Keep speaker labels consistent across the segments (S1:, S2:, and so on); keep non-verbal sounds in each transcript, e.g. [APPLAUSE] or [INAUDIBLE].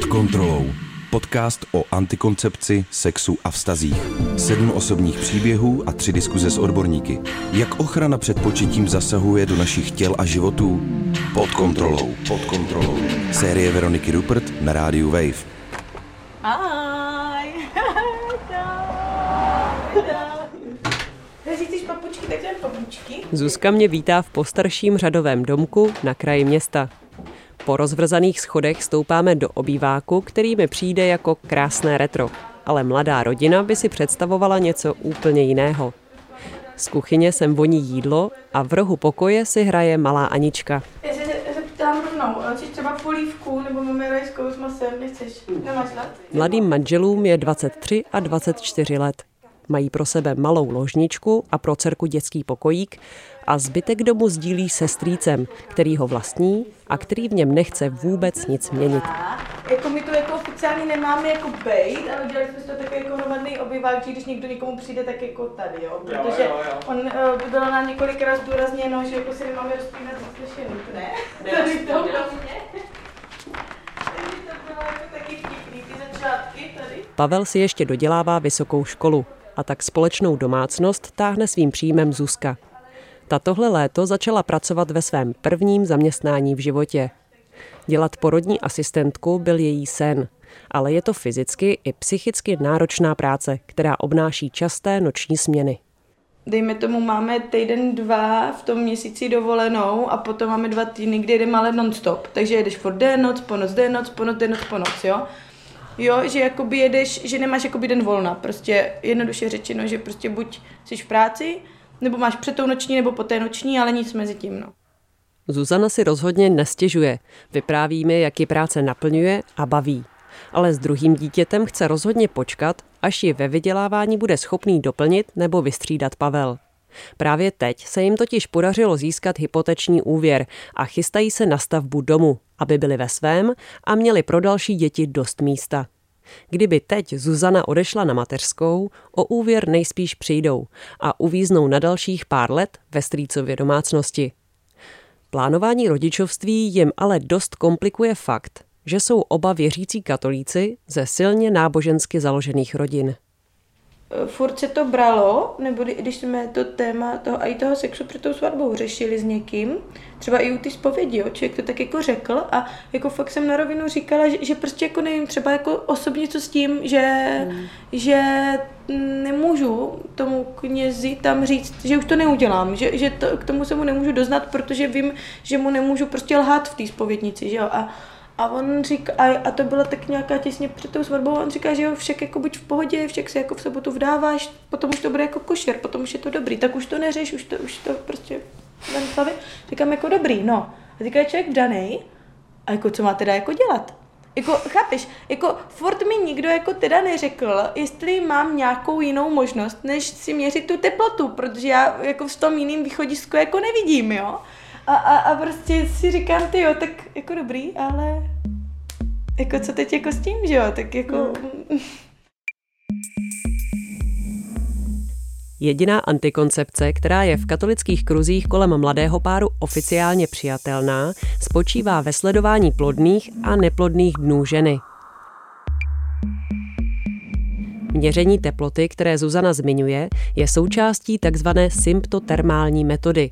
S1: Pod kontrolou. Podcast o antikoncepci, sexu a vztazích. Sedm osobních příběhů a tři diskuze s odborníky. Jak ochrana před početím zasahuje do našich těl a životů? Pod kontrolou. Pod kontrolou. Série Veroniky Rupert na rádiu Wave. [LAUGHS]
S2: Papučky, tak papučky.
S3: Zuzka mě vítá v postarším řadovém domku na kraji města. Po rozvrzaných schodech stoupáme do obýváku, který mi přijde jako krásné retro. Ale mladá rodina by si představovala něco úplně jiného. Z kuchyně sem voní jídlo a v rohu pokoje si hraje malá Anička.
S2: Já se zeptám rovnou, chceš třeba polívku nebo máme rajskou s masem, nechceš? Nemáš?
S3: Mladým manželům je 23 a 24 let. Mají pro sebe malou ložničku a pro dcerku dětský pokojík a zbytek domu sdílí se strýcem, který ho vlastní a který v něm nechce vůbec nic měnit.
S2: Jako my tu jako oficiálně nemáme jako bejt, ale udělali jsme to takový jako hromadný obyvák, že když někdo někomu přijde, tak jako tady, jo. Protože
S4: jo, jo.
S2: on uh, by bylo nám několikrát zdůrazněno, že jako si nemáme rozpínat, což je nutné. Tady to [LAUGHS] mě. Takže to bylo jako taky vtipný, ty začátky tady.
S3: Pavel si ještě dodělává vysokou školu a tak společnou domácnost táhne svým příjmem Zuzka. Ta tohle léto začala pracovat ve svém prvním zaměstnání v životě. Dělat porodní asistentku byl její sen, ale je to fyzicky i psychicky náročná práce, která obnáší časté noční směny.
S2: dejme tomu, máme týden, dva v tom měsíci dovolenou a potom máme dva týdny, kdy jdeme ale non-stop. Takže jedeš furt den, noc, po noc, den, noc, po noc, den, noc, po noc, jo. Jo, že jakoby jedeš, že nemáš jakoby den volna, prostě jednoduše řečeno, že prostě buď jsi v práci, nebo máš před tou noční, nebo po té noční, ale nic mezi tím, no.
S3: Zuzana si rozhodně nestěžuje. Vypráví mi, jak ji práce naplňuje a baví. Ale s druhým dítětem chce rozhodně počkat, až ji ve vydělávání bude schopný doplnit nebo vystřídat Pavel. Právě teď se jim totiž podařilo získat hypoteční úvěr a chystají se na stavbu domu, aby byli ve svém a měli pro další děti dost místa. Kdyby teď Zuzana odešla na mateřskou, o úvěr nejspíš přijdou a uvíznou na dalších pár let ve strýcově domácnosti. Plánování rodičovství jim ale dost komplikuje fakt, že jsou oba věřící katolíci ze silně nábožensky založených rodin.
S2: E, Furt se to bralo, nebo kdy- když jsme to téma toho, a i toho sexu před tou svatbou řešili s někým, třeba i u ty zpovědi, jo, člověk to tak jako řekl a jako fakt jsem na rovinu říkala, že, že prostě jako nevím, třeba jako osobně co s tím, že, že nemůžu tomu knězi tam říct, že už to neudělám, že, že to, k tomu se mu nemůžu doznat, protože vím, že mu nemůžu prostě lhát v té spovědnici, že jo, a a on říká, a, a to bylo tak nějaká těsně před tou svatbou, on říká, že jo, však jako buď v pohodě, však se jako v sobotu vdáváš, potom už to bude jako košer, potom už je to dobrý, tak už to neřeš, už to, už to prostě ven slavy. Říkám jako dobrý, no. A říká člověk danej, a jako co má teda jako dělat? Jako, chápeš, jako furt mi nikdo jako teda neřekl, jestli mám nějakou jinou možnost, než si měřit tu teplotu, protože já jako v tom jiným východisku jako nevidím, jo. A, a, a prostě si říkám, ty jo, tak jako dobrý, ale jako co teď jako s tím, že jo, tak jako...
S3: Jediná antikoncepce, která je v katolických kruzích kolem mladého páru oficiálně přijatelná, spočívá ve sledování plodných a neplodných dnů ženy. Měření teploty, které Zuzana zmiňuje, je součástí tzv. symptotermální metody.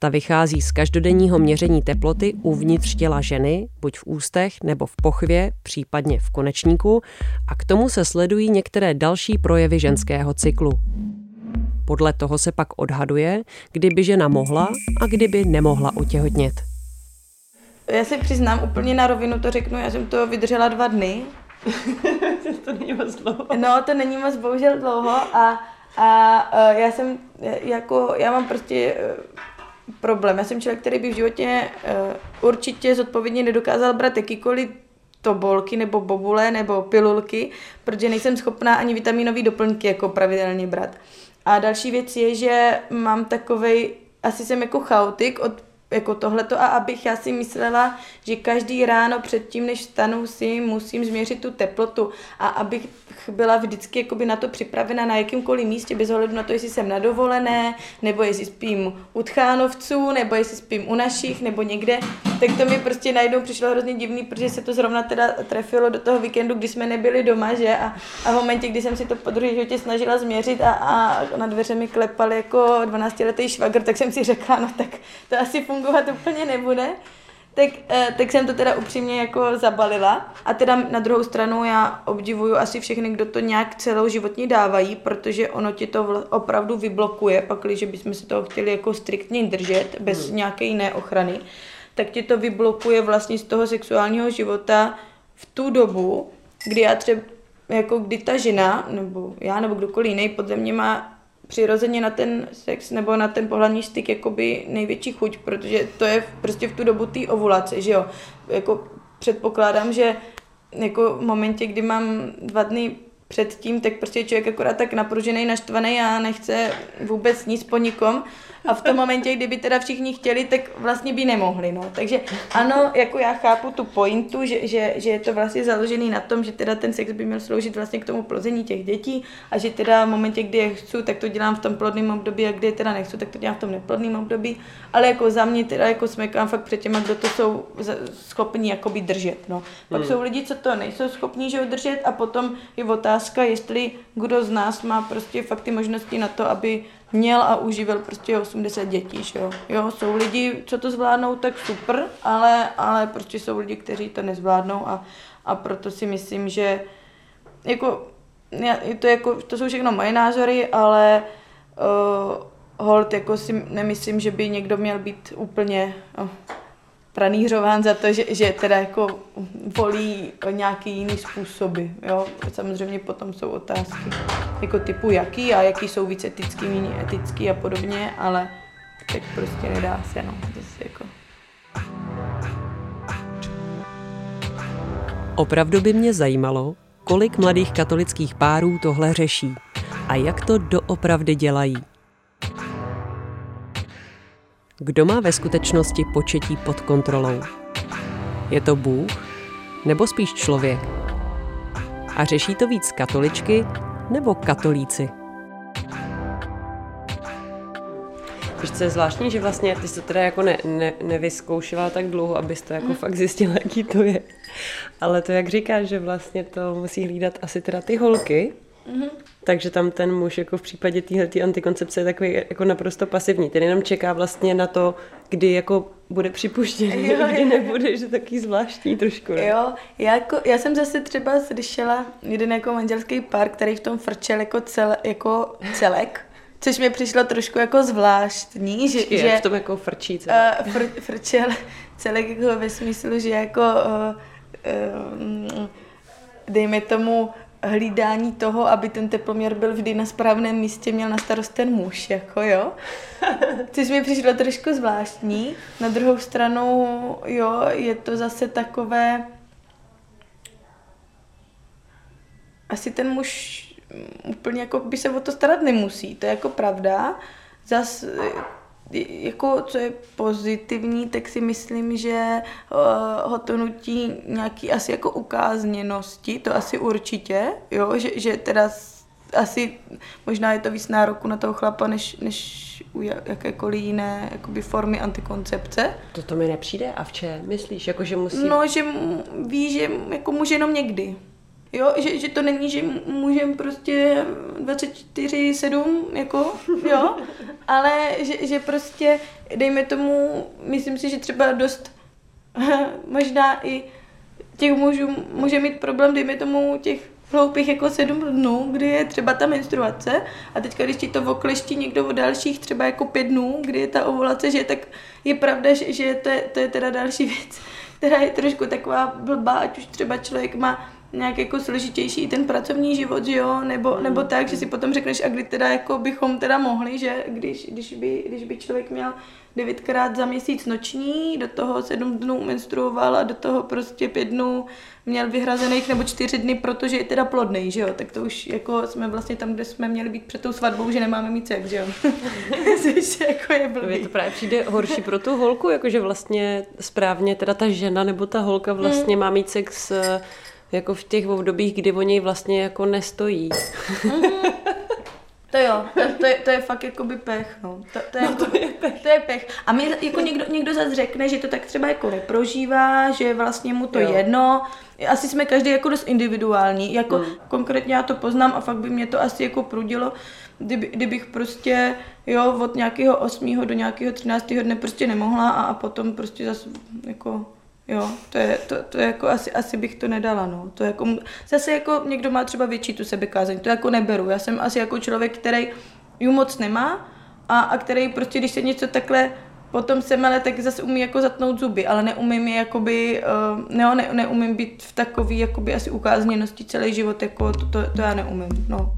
S3: Ta vychází z každodenního měření teploty uvnitř těla ženy, buď v ústech nebo v pochvě, případně v konečníku, a k tomu se sledují některé další projevy ženského cyklu. Podle toho se pak odhaduje, kdyby žena mohla a kdyby nemohla otěhotnět.
S2: Já si přiznám úplně na rovinu, to řeknu, já jsem to vydržela dva dny. [LAUGHS]
S3: to není moc dlouho.
S2: No, to není moc bohužel dlouho a, a uh, já jsem e, jako, já mám prostě uh, problém. Já jsem člověk, který by v životě uh, určitě zodpovědně nedokázal brát jakýkoliv tobolky nebo bobule nebo pilulky, protože nejsem schopná ani vitaminové doplňky jako pravidelně brát. A další věc je, že mám takovej, asi jsem jako chaotik od jako tohleto. A abych já si myslela, že každý ráno předtím, než vstanu si, musím změřit tu teplotu. A abych byla vždycky jakoby na to připravena na jakýmkoliv místě, bez ohledu na to, jestli jsem na dovolené, nebo jestli spím u tchánovců, nebo jestli spím u našich, nebo někde, tak to mi prostě najednou přišlo hrozně divný, protože se to zrovna teda trefilo do toho víkendu, kdy jsme nebyli doma, že? A, a v momentě, kdy jsem si to po druhé životě snažila změřit a, a na dveře mi klepal jako 12-letý švagr, tak jsem si řekla, no tak to asi fungovat úplně nebude tak, eh, tak jsem to teda upřímně jako zabalila. A teda na druhou stranu já obdivuju asi všechny, kdo to nějak celou životní dávají, protože ono ti to opravdu vyblokuje, pak když bychom se toho chtěli jako striktně držet, bez hmm. nějaké jiné ochrany, tak ti to vyblokuje vlastně z toho sexuálního života v tu dobu, kdy já třeba, jako kdy ta žena, nebo já, nebo kdokoliv jiný podle mě má přirozeně na ten sex nebo na ten pohlavní styk jakoby největší chuť, protože to je prostě v tu dobu té ovulace, že jo. Jako předpokládám, že jako v momentě, kdy mám dva dny předtím, tak prostě člověk akorát tak napružený, naštvaný a nechce vůbec nic po nikom. A v tom momentě, kdyby teda všichni chtěli, tak vlastně by nemohli. No. Takže ano, jako já chápu tu pointu, že, že, že je to vlastně založený na tom, že teda ten sex by měl sloužit vlastně k tomu plození těch dětí a že teda v momentě, kdy je chci, tak to dělám v tom plodném období a kdy je teda nechci, tak to dělám v tom neplodném období. Ale jako za mě teda jako smekám fakt před těma, kdo to jsou schopní jakoby držet. No. Pak hmm. jsou lidi, co to nejsou schopní že držet a potom je otázka, jestli kdo z nás má prostě fakt ty možnosti na to, aby měl a uživil prostě 80 dětí, že jo. jo. jsou lidi, co to zvládnou, tak super, ale, ale prostě jsou lidi, kteří to nezvládnou a, a proto si myslím, že jako, to, jako, to jsou všechno moje názory, ale uh, hold, jako si nemyslím, že by někdo měl být úplně uh, pranířován za to, že, že teda jako volí nějaký jiný způsoby, jo. Samozřejmě potom jsou otázky jako typu jaký a jaký jsou víc etický, méně etický a podobně, ale tak prostě nedá se, no. Zase jako.
S3: Opravdu by mě zajímalo, kolik mladých katolických párů tohle řeší a jak to doopravdy dělají. Kdo má ve skutečnosti početí pod kontrolou? Je to Bůh nebo spíš člověk? A řeší to víc katoličky nebo katolíci? Víš, co je zvláštní, že vlastně ty jsi to teda jako ne, ne, nevyzkoušela tak dlouho, abys to jako mm. fakt zjistila, jaký to je. Ale to, jak říkáš, že vlastně to musí hlídat asi teda ty holky, mm-hmm. takže tam ten muž jako v případě téhle antikoncepce je takový jako naprosto pasivní. Ten jenom čeká vlastně na to, kdy jako bude připuštěný, jo, kdy nebude, že taky zvláštní trošku. Ne?
S2: Jo, já, jako, já jsem zase třeba slyšela jeden jako manželský pár, který v tom frčel jako, cel, jako celek, což mi přišlo trošku jako zvláštní, že,
S3: je,
S2: že
S3: v tom jako frčí celek.
S2: Uh, fr, frčel celek jako ve smyslu, že jako uh, uh, dejme tomu hlídání toho, aby ten teploměr byl vždy na správném místě, měl na starost ten muž, jako jo. [LAUGHS] Což mi přišlo trošku zvláštní. Na druhou stranu, jo, je to zase takové... Asi ten muž úplně jako by se o to starat nemusí, to je jako pravda. Zas jako co je pozitivní, tak si myslím, že uh, ho to nutí nějaký asi jako ukázněnosti, to asi určitě, jo, že, že teda asi možná je to víc nároku na toho chlapa, než, než u jakékoliv jiné jakoby formy antikoncepce.
S3: To to mi nepřijde a v čem myslíš? Jako, že musí...
S2: No, že ví, že jako může jenom někdy. Jo, že, že to není, že můžeme prostě 24-7, jako, jo, ale že, že prostě, dejme tomu, myslím si, že třeba dost [LAUGHS] možná i těch mužů může mít problém, dejme tomu, těch hloupých jako sedm dnů, kdy je třeba ta menstruace. A teďka, když ti to okleští někdo o dalších třeba jako pět dnů, kdy je ta ovulace, že tak je pravda, že, že to, je, to je teda další [LAUGHS] věc, která je trošku taková blbá, ať už třeba člověk má nějak jako složitější ten pracovní život, že jo, nebo, nebo tak, že si potom řekneš, a kdy teda jako bychom teda mohli, že když, když, by, když by člověk měl devětkrát za měsíc noční, do toho sedm dnů menstruoval a do toho prostě pět dnů měl vyhrazených nebo čtyři dny, protože je teda plodný, že jo, tak to už jako jsme vlastně tam, kde jsme měli být před tou svatbou, že nemáme mít sex, že jo. [LAUGHS] Což jako je blbý.
S3: To právě přijde horší pro tu holku, jakože vlastně správně teda ta žena nebo ta holka vlastně hmm. má mít sex jako v těch obdobích, kdy o něj vlastně jako nestojí.
S2: To jo, to, to, je, to je fakt jakoby pech, no. To, to, je, no, to, je pech. to je pech. A mi jako někdo, někdo zase řekne, že to tak třeba jako neprožívá, že vlastně mu to jo. jedno. Asi jsme každý jako dost individuální. Jako hmm. konkrétně já to poznám a fakt by mě to asi jako prudilo, kdyby, kdybych prostě, jo, od nějakého 8. do nějakého 13. dne prostě nemohla a, a potom prostě zase jako Jo, to je, to, to je jako asi, asi bych to nedala, no. To jako, zase jako někdo má třeba větší tu sebekázeň, to jako neberu. Já jsem asi jako člověk, který ju moc nemá a, a který prostě, když se něco takhle potom semele, tak zase umí jako zatnout zuby, ale neumím je jakoby, uh, ne, ne, neumím být v takový jakoby asi ukázněnosti celý život, jako to, to, to já neumím, no.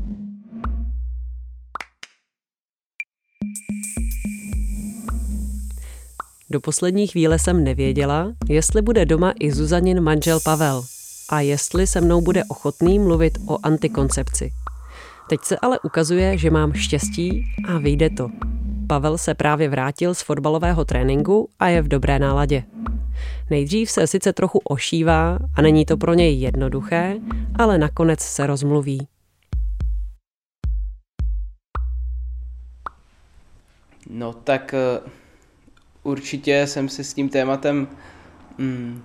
S3: Do poslední chvíle jsem nevěděla, jestli bude doma i Zuzanin manžel Pavel a jestli se mnou bude ochotný mluvit o antikoncepci. Teď se ale ukazuje, že mám štěstí a vyjde to. Pavel se právě vrátil z fotbalového tréninku a je v dobré náladě. Nejdřív se sice trochu ošívá a není to pro něj jednoduché, ale nakonec se rozmluví.
S4: No tak eh, určitě jsem se s tím tématem mm,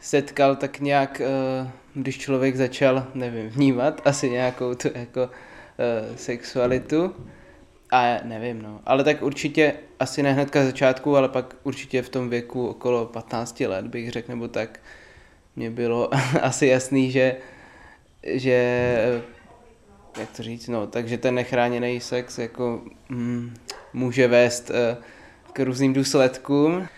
S4: setkal tak nějak, uh, když člověk začal, nevím, vnímat asi nějakou tu jako uh, sexualitu. A nevím, no. Ale tak určitě, asi ne hnedka začátku, ale pak určitě v tom věku okolo 15 let bych řekl, nebo tak, mě bylo [LAUGHS] asi jasný, že, že jak to říct, no, takže ten nechráněný sex jako mm, může vést uh, k různým důsledkům,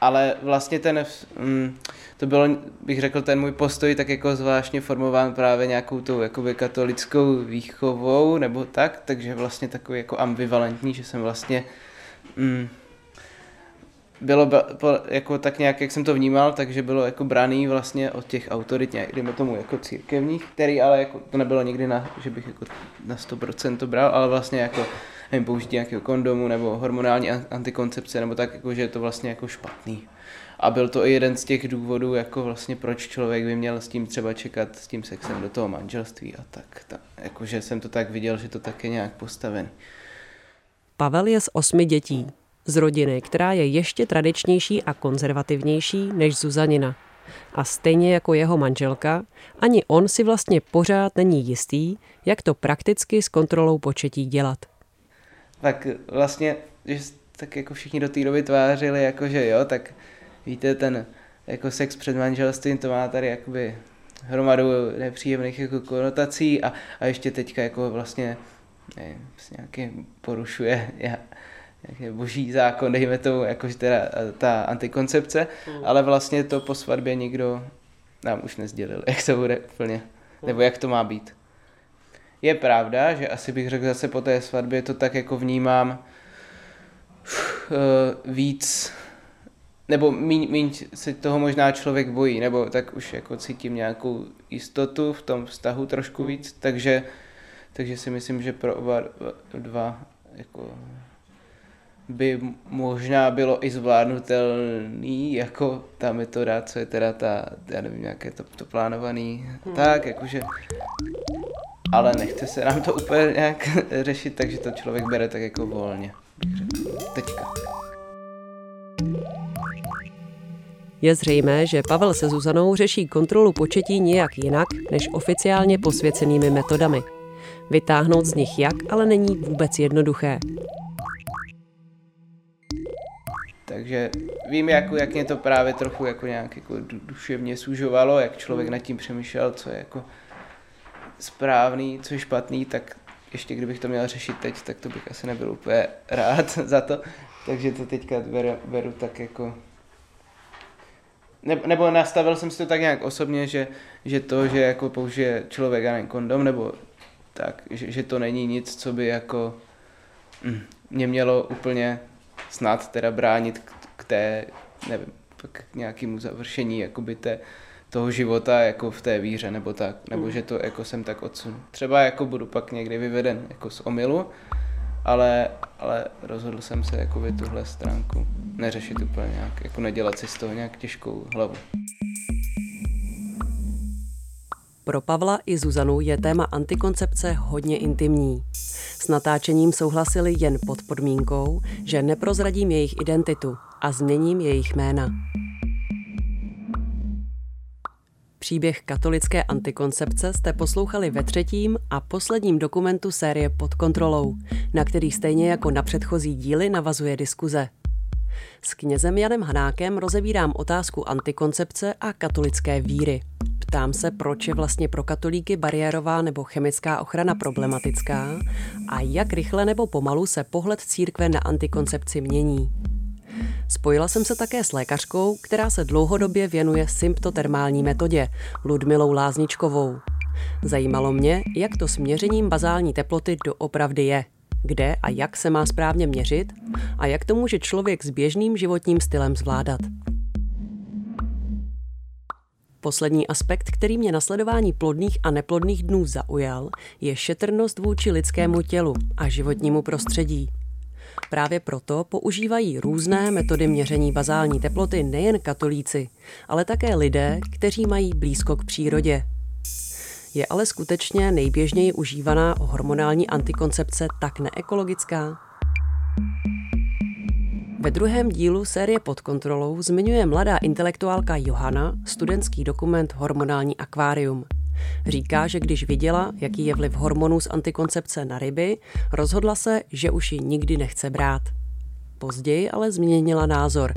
S4: ale vlastně ten, mm, to bylo, bych řekl, ten můj postoj tak jako zvláštně formován právě nějakou tou jakoby katolickou výchovou nebo tak, takže vlastně takový jako ambivalentní, že jsem vlastně mm, bylo jako tak nějak, jak jsem to vnímal, takže bylo jako braný vlastně od těch autorit nějak, dejme tomu jako církevních, který ale jako to nebylo nikdy na, že bych jako na 100% to bral, ale vlastně jako nevím, použití nějakého kondomu nebo hormonální antikoncepce nebo tak, jako, že je to vlastně jako špatný. A byl to i jeden z těch důvodů, jako vlastně proč člověk by měl s tím třeba čekat s tím sexem do toho manželství a tak. tak jakože jsem to tak viděl, že to tak je nějak postavený.
S3: Pavel je z osmi dětí. Z rodiny, která je ještě tradičnější a konzervativnější než Zuzanina. A stejně jako jeho manželka, ani on si vlastně pořád není jistý, jak to prakticky s kontrolou početí dělat
S4: tak vlastně, že tak jako všichni do té doby tvářili, jako že jo, tak víte, ten jako sex před manželstvím, to má tady jakoby hromadu nepříjemných jako konotací a, a ještě teďka jako vlastně nevím, nějaký porušuje nějaký boží zákon, dejme tomu, jakože teda ta antikoncepce, mm. ale vlastně to po svatbě nikdo nám už nezdělil, [LAUGHS] jak to bude úplně, nebo jak to má být. Je pravda, že asi bych řekl zase po té svatbě to tak jako vnímám uh, víc, nebo míň, míň se toho možná člověk bojí, nebo tak už jako cítím nějakou jistotu v tom vztahu trošku víc, takže, takže si myslím, že pro oba dva jako by možná bylo i zvládnutelný, jako ta metoda, co je teda ta, já nevím, jaké to, to plánovaný, hmm. tak, jakože ale nechce se nám to úplně nějak [LAUGHS] řešit, takže to člověk bere tak jako volně, Teďka.
S3: Je zřejmé, že Pavel se Zuzanou řeší kontrolu početí nějak jinak než oficiálně posvěcenými metodami. Vytáhnout z nich jak, ale není vůbec jednoduché.
S4: Takže vím, jak, jak mě to právě trochu jako nějak jako duševně sužovalo, jak člověk nad tím přemýšlel, co je jako správný, co je špatný, tak ještě kdybych to měl řešit teď, tak to bych asi nebyl úplně rád [LAUGHS] za to. Takže to teďka beru, beru tak jako... Ne, nebo nastavil jsem si to tak nějak osobně, že, že to, že jako použije člověk a kondom, nebo tak, že, že to není nic, co by jako mm, mě mělo úplně snad teda bránit k, k té, nevím, k nějakému završení jakoby té, toho života jako v té víře nebo tak, nebo mm. že to jako jsem tak odsunu. Třeba jako budu pak někdy vyveden jako z omilu, ale, ale rozhodl jsem se jako by tuhle stránku neřešit úplně nějak, jako nedělat si z toho nějak těžkou hlavu.
S3: Pro Pavla i Zuzanu je téma antikoncepce hodně intimní.
S5: S natáčením souhlasili jen pod podmínkou, že neprozradím jejich identitu a změním jejich jména. Příběh katolické antikoncepce jste poslouchali ve třetím a posledním dokumentu série Pod kontrolou, na který stejně jako na předchozí díly navazuje diskuze. S knězem Janem Hanákem rozebírám otázku antikoncepce a katolické víry. Ptám se, proč je vlastně pro katolíky bariérová nebo chemická ochrana problematická a jak rychle nebo pomalu se pohled církve na antikoncepci mění. Spojila jsem se také s lékařkou, která se dlouhodobě věnuje symptotermální metodě, Ludmilou Lázničkovou. Zajímalo mě, jak to s měřením bazální teploty doopravdy je, kde a jak se má správně měřit a jak to může člověk s běžným životním stylem zvládat. Poslední aspekt, který mě na sledování plodných a neplodných dnů zaujal, je šetrnost vůči lidskému tělu a životnímu prostředí. Právě proto používají různé metody měření bazální teploty nejen katolíci, ale také lidé, kteří mají blízko k přírodě. Je ale skutečně nejběžněji užívaná hormonální antikoncepce tak neekologická? Ve druhém dílu série Pod kontrolou zmiňuje mladá intelektuálka Johana studentský dokument Hormonální akvárium – Říká, že když viděla, jaký je vliv hormonů z antikoncepce na ryby, rozhodla se, že už ji nikdy nechce brát. Později ale změnila názor.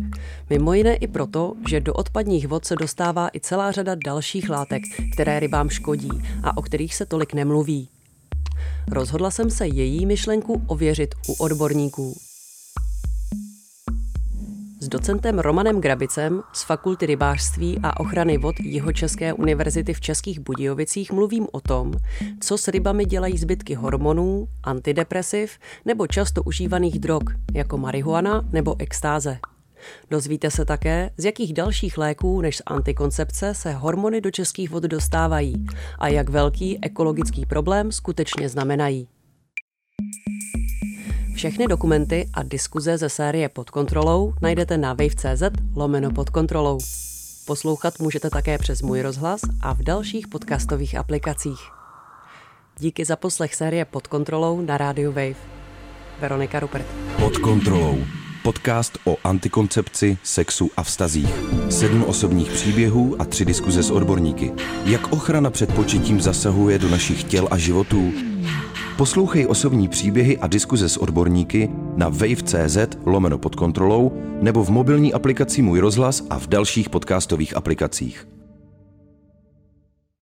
S5: Mimo jiné i proto, že do odpadních vod se dostává i celá řada dalších látek, které rybám škodí a o kterých se tolik nemluví. Rozhodla jsem se její myšlenku ověřit u odborníků s docentem Romanem Grabicem z Fakulty rybářství a ochrany vod Jihočeské univerzity v Českých Budějovicích mluvím o tom, co s rybami dělají zbytky hormonů, antidepresiv nebo často užívaných drog, jako marihuana nebo extáze. Dozvíte se také, z jakých dalších léků než z antikoncepce se hormony do českých vod dostávají a jak velký ekologický problém skutečně znamenají. Všechny dokumenty a diskuze ze série Pod kontrolou najdete na wave.cz lomeno pod kontrolou. Poslouchat můžete také přes můj rozhlas a v dalších podcastových aplikacích. Díky za poslech série Pod kontrolou na rádiu Wave. Veronika Rupert.
S1: Pod kontrolou. Podcast o antikoncepci, sexu a vztazích. Sedm osobních příběhů a tři diskuze s odborníky. Jak ochrana před početím zasahuje do našich těl a životů, Poslouchej osobní příběhy a diskuze s odborníky na wave.cz lomeno pod kontrolou nebo v mobilní aplikaci Můj rozhlas a v dalších podcastových aplikacích.